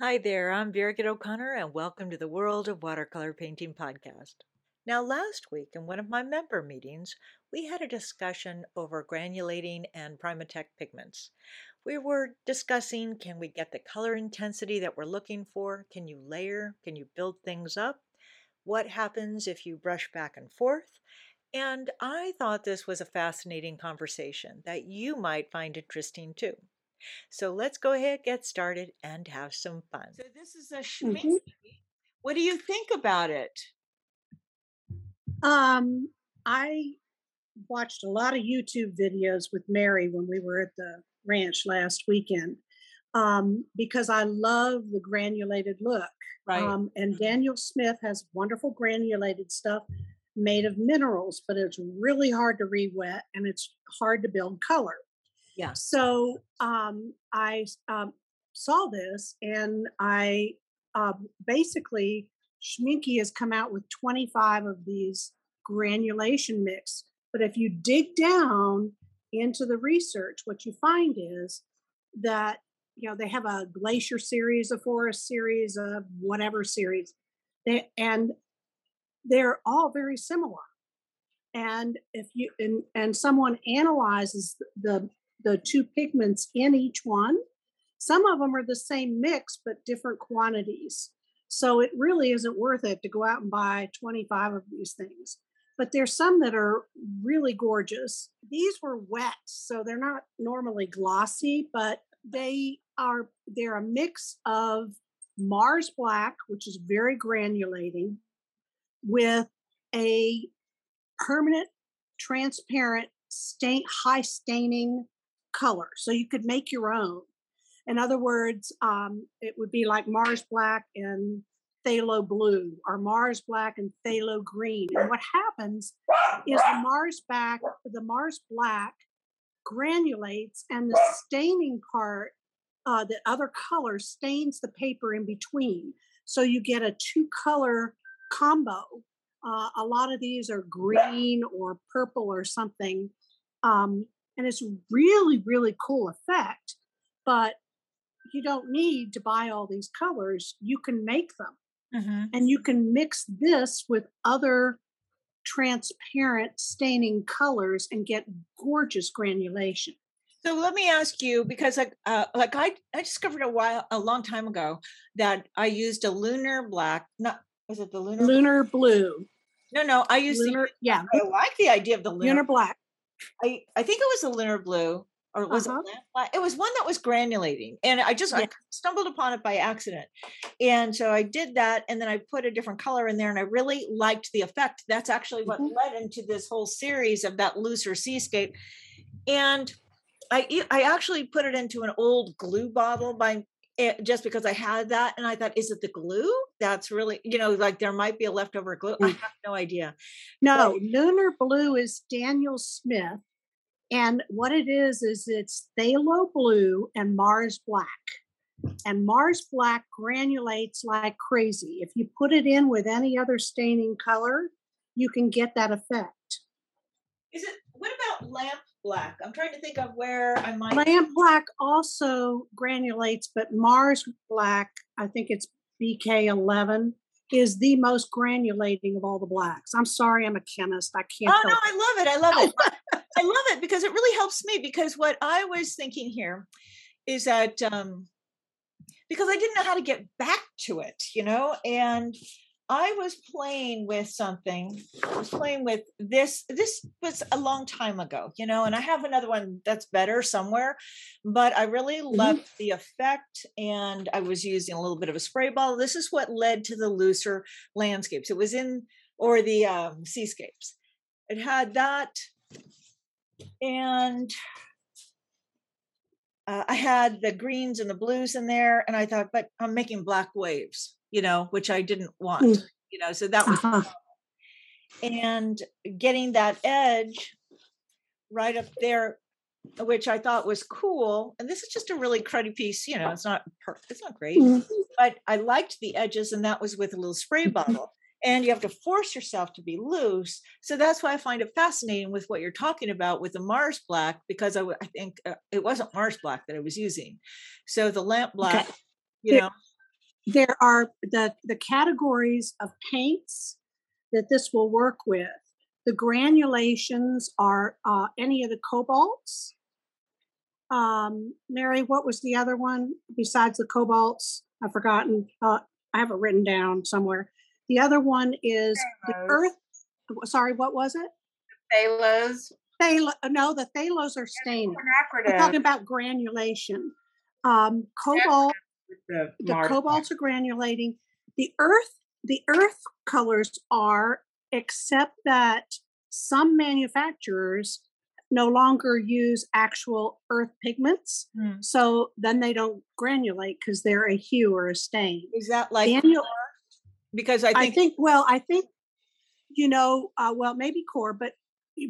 Hi there, I'm Birgit O'Connor, and welcome to the World of Watercolor Painting podcast. Now, last week in one of my member meetings, we had a discussion over granulating and PrimaTek pigments. We were discussing can we get the color intensity that we're looking for? Can you layer? Can you build things up? What happens if you brush back and forth? And I thought this was a fascinating conversation that you might find interesting too. So let's go ahead, get started, and have some fun. So this is a Schmincke. Mm-hmm. What do you think about it? Um, I watched a lot of YouTube videos with Mary when we were at the ranch last weekend um, because I love the granulated look. Right. Um, and Daniel Smith has wonderful granulated stuff made of minerals, but it's really hard to re-wet and it's hard to build color. Yeah. So um, I um, saw this and I uh, basically, Schmincke has come out with 25 of these granulation mix. But if you dig down into the research, what you find is that you know they have a glacier series, a forest series, a whatever series, they, and they're all very similar. And if you and, and someone analyzes the the two pigments in each one. Some of them are the same mix, but different quantities. So it really isn't worth it to go out and buy 25 of these things. But there's some that are really gorgeous. These were wet, so they're not normally glossy, but they are they're a mix of Mars Black, which is very granulating, with a permanent transparent stain high staining color. So you could make your own. In other words, um, it would be like Mars Black and Phthalo Blue or Mars Black and Phthalo Green. And what happens is the Mars Black, the Mars Black granulates and the staining part, uh, the other color stains the paper in between. So you get a two color combo. Uh, a lot of these are green or purple or something. Um, and it's really really cool effect but you don't need to buy all these colors you can make them. Mm-hmm. and you can mix this with other transparent staining colors and get gorgeous granulation. So let me ask you because like uh, like I I discovered a while a long time ago that I used a lunar black not was it the lunar lunar blue. No no I used lunar the, yeah. I like the idea of the lunar, lunar black I I think it was a lunar blue or was uh-huh. it It was one that was granulating, and I just yeah. I stumbled upon it by accident, and so I did that, and then I put a different color in there, and I really liked the effect. That's actually what mm-hmm. led into this whole series of that looser seascape, and I I actually put it into an old glue bottle by it, just because I had that, and I thought, is it the glue? That's really, you know, like there might be a leftover glue. I mm. have no idea. No, but, Lunar Blue is Daniel Smith, and what it is is it's phthalo blue and Mars black, and Mars black granulates like crazy. If you put it in with any other staining color, you can get that effect. Is it? What about lamp black. I'm trying to think of where I might. Lamp black also granulates, but Mars black, I think it's BK11, is the most granulating of all the blacks. I'm sorry, I'm a chemist. I can't. Oh no, I love it. I love it. I love it because it really helps me. Because what I was thinking here is that um, because I didn't know how to get back to it, you know, and I was playing with something. I was playing with this. This was a long time ago, you know, and I have another one that's better somewhere. But I really mm-hmm. loved the effect, and I was using a little bit of a spray bottle. This is what led to the looser landscapes. It was in or the um, seascapes. It had that, and uh, I had the greens and the blues in there, and I thought, but I'm making black waves you know, which I didn't want, mm. you know, so that was, uh-huh. and getting that edge right up there, which I thought was cool. And this is just a really cruddy piece, you know, it's not perfect, it's not great, mm-hmm. but I liked the edges, and that was with a little spray mm-hmm. bottle. And you have to force yourself to be loose. So that's why I find it fascinating with what you're talking about with the Mars Black, because I, I think uh, it wasn't Mars Black that I was using. So the lamp black, okay. you know, there are the the categories of paints that this will work with. The granulations are uh, any of the cobalts. Um, Mary, what was the other one besides the cobalts? I've forgotten. Uh, I have it written down somewhere. The other one is the earth. Sorry, what was it? Phthalos. Phthalo, no, the phthalos are staining. We're talking about granulation. Um, cobalt, The, the cobalts are granulating. The earth, the earth colors are, except that some manufacturers no longer use actual earth pigments. Hmm. So then they don't granulate because they're a hue or a stain. Is that like Daniel, because I I think, think, well, I think, you know, uh, well, maybe QoR, but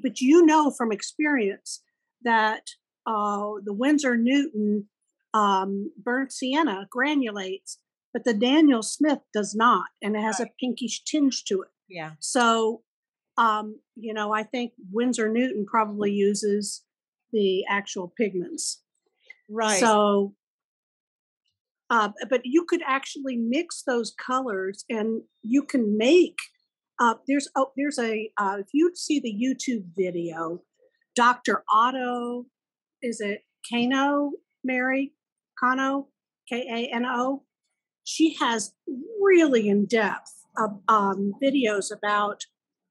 but you know from experience that uh, the Winsor Newton um, burnt sienna granulates, but the Daniel Smith does not, and it has a pinkish tinge to it. yeah, So, um, you know, I think Winsor Newton probably uses the actual pigments. right. So, uh, but you could actually mix those colors, and you can make. Uh, there's oh, there's a uh, if you see the YouTube video, Dr. Otto, is it Kano Mary Kano K A N O? She has really in depth uh, um, videos about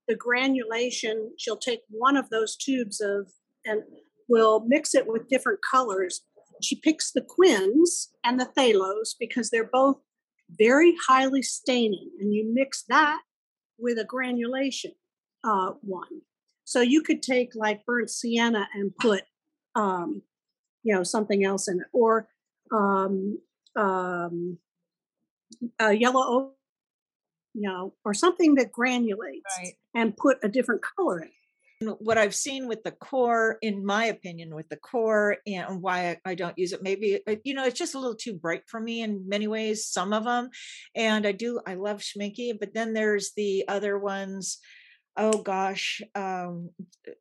the granulation. She'll take one of those tubes of and will mix it with different colors she picks the quins and the phthalos because they're both very highly staining and you mix that with a granulation uh, one so you could take like burnt sienna and put um, you know something else in it or um, um, uh, yellow ochre you know or something that granulates Right. and put a different color in And what I've seen with the QoR, in my opinion, with the QoR and why I, I don't use it, maybe, uh, you know, it's just a little too bright for me in many ways, some of them. And I do, I love Schmincke, but then there's the other ones. Oh gosh, um,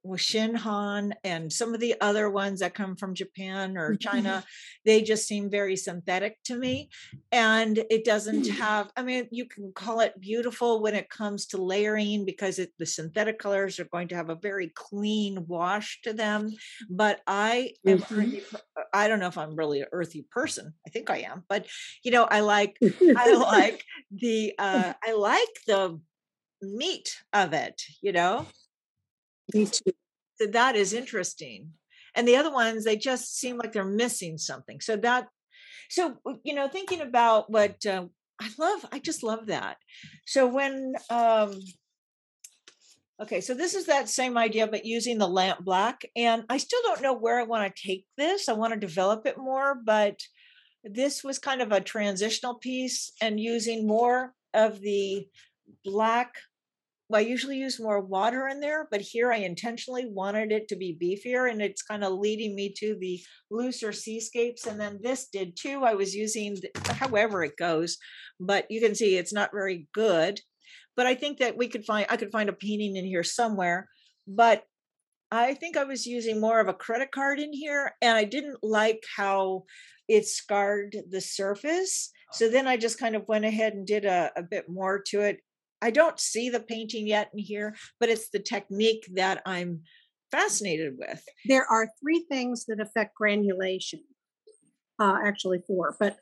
well, Shinhan and some of the other ones that come from Japan or China, they just seem very synthetic to me. And it doesn't have, I mean, you can call it beautiful when it comes to layering because it, the synthetic colors are going to have a very clean wash to them. But I am, Mhm. earthy per- I don't know if I'm really an earthy person. I think I am, but you know, I like I like the uh I like the meat of it, you know? Me too. So that is interesting. And the other ones, they just seem like they're missing something. So that so you know, thinking about what uh, I love, I just love that. So when um Okay, so this is that same idea, but using the lamp black. And I still don't know where I want to take this. I want to develop it more, but this was kind of a transitional piece and using more of the black. I usually use more water in there, but here I intentionally wanted it to be beefier and it's kind of leading me to the looser seascapes. And then this did too. I was using the, however it goes, but you can see it's not very good but I think that we could find I could find a painting in here somewhere. But I think I was using more of a credit card in here, and I didn't like how it scarred the surface. Oh. So then I just kind of went ahead and did a, a bit more to it. I don't see the painting yet in here, but it's the technique that I'm fascinated with. there are three things that affect granulation uh, actually four but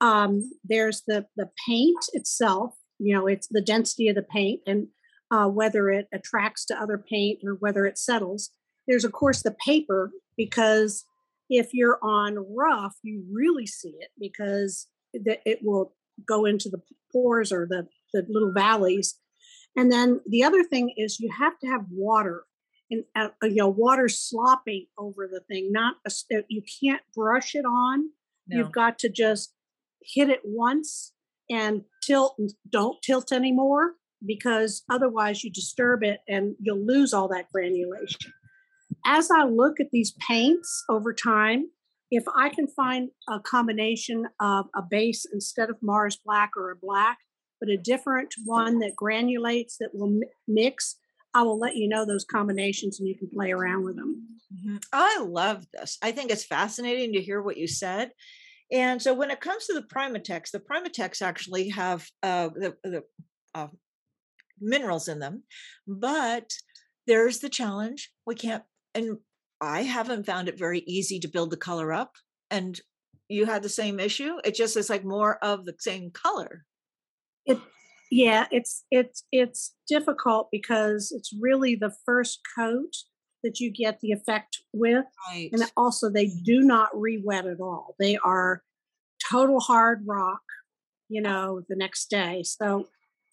um, there's the the paint itself you know it's the density of the paint and uh, whether it attracts to other paint or whether it settles there's of course the paper because if you're on rough you really see it because it will go into the pores or the, the little valleys. And then the other thing is you have to have water and uh, you know water slopping over the thing not a, uh, you can't brush it on. No. you've got to just hit it once and tilt and don't tilt anymore because otherwise you disturb it and you'll lose all that granulation. As i look at these paints over time if i can find a combination of a base instead of mars black or a black but a different one that granulates that will mix i will let you know those combinations and you can play around with them Mhm. I love this. I think it's fascinating to hear what you said. And so when it comes to the PrimaTeks, the PrimaTeks actually have uh, the, the uh, minerals in them, but there's the challenge. We can't, and I haven't found it very easy to build the color up. And you had the same issue. It just is like more of the same color. It, yeah, it's it's it's difficult because it's really the first coat that you get the effect with, Right. and also they do not re-wet at all. They are total hard rock, you know, the next day. So,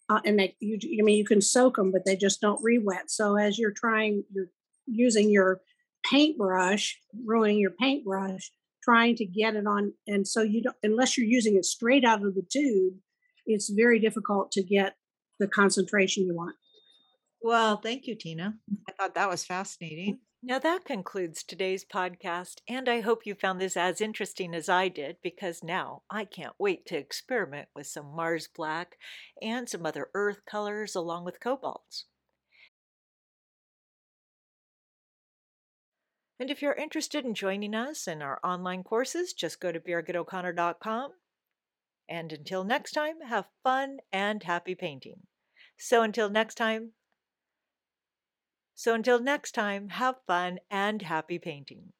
uh, and they, you, I mean, you can soak them, but they just don't re-wet. So as you're trying, you're using your paintbrush, ruining your paintbrush, trying to get it on, and so you don't, unless you're using it straight out of the tube, it's very difficult to get the concentration you want. Well, thank you, Tina. I thought that was fascinating. Now that concludes today's podcast, and I hope you found this as interesting as I did because now I can't wait to experiment with some Mars Black and some other earth colors along with cobalts. And if you're interested in joining us in our online courses, just go to birgitoconnor.com. And until next time, have fun and happy painting. So until next time, so until next time, have fun and happy painting.